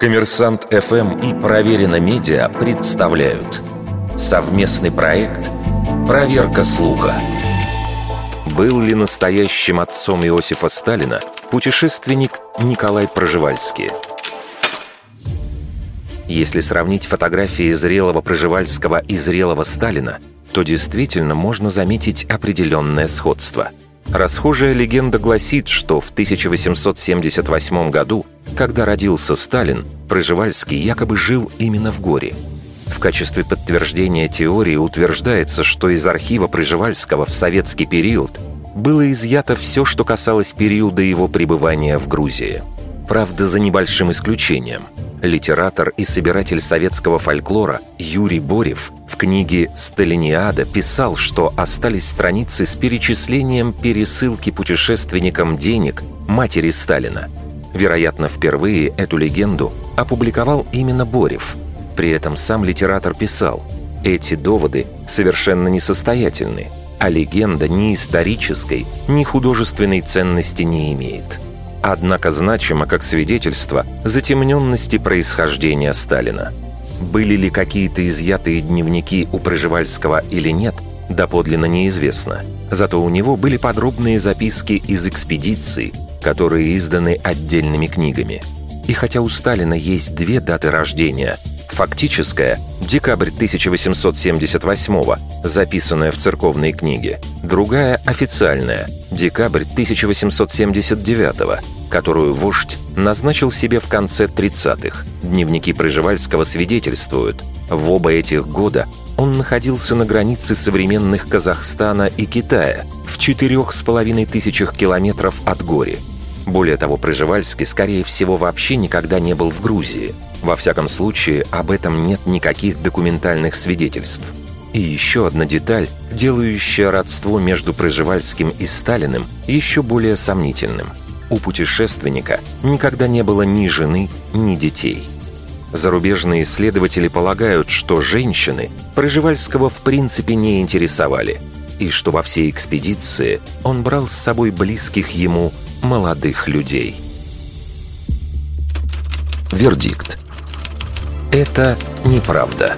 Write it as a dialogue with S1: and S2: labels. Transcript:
S1: Коммерсант ФМ и Проверено Медиа представляют совместный проект «Проверка слуха». Был ли настоящим отцом Иосифа Сталина путешественник Николай Проживальский? Если сравнить фотографии зрелого Проживальского и зрелого Сталина, то действительно можно заметить определенное сходство – Расхожая легенда гласит, что в 1878 году, когда родился Сталин, Проживальский якобы жил именно в горе. В качестве подтверждения теории утверждается, что из архива Проживальского в советский период было изъято все, что касалось периода его пребывания в Грузии. Правда, за небольшим исключением – Литератор и собиратель советского фольклора Юрий Борев в книге «Сталиниада» писал, что остались страницы с перечислением пересылки путешественникам денег матери Сталина. Вероятно, впервые эту легенду опубликовал именно Борев. При этом сам литератор писал «Эти доводы совершенно несостоятельны, а легенда ни исторической, ни художественной ценности не имеет» однако значимо как свидетельство затемненности происхождения Сталина. Были ли какие-то изъятые дневники у Проживальского или нет, доподлинно неизвестно. Зато у него были подробные записки из экспедиций, которые изданы отдельными книгами. И хотя у Сталина есть две даты рождения – Фактическая – декабрь 1878 записанная в церковной книге. Другая – официальная – декабрь 1879 которую вождь назначил себе в конце 30-х. Дневники Пржевальского свидетельствуют, в оба этих года он находился на границе современных Казахстана и Китая в четырех с половиной тысячах километров от Гори. Более того, Пржевальский, скорее всего, вообще никогда не был в Грузии – во всяком случае, об этом нет никаких документальных свидетельств. И еще одна деталь, делающая родство между Проживальским и Сталиным еще более сомнительным. У путешественника никогда не было ни жены, ни детей. Зарубежные исследователи полагают, что женщины Проживальского в принципе не интересовали, и что во всей экспедиции он брал с собой близких ему молодых людей. Вердикт. Это неправда.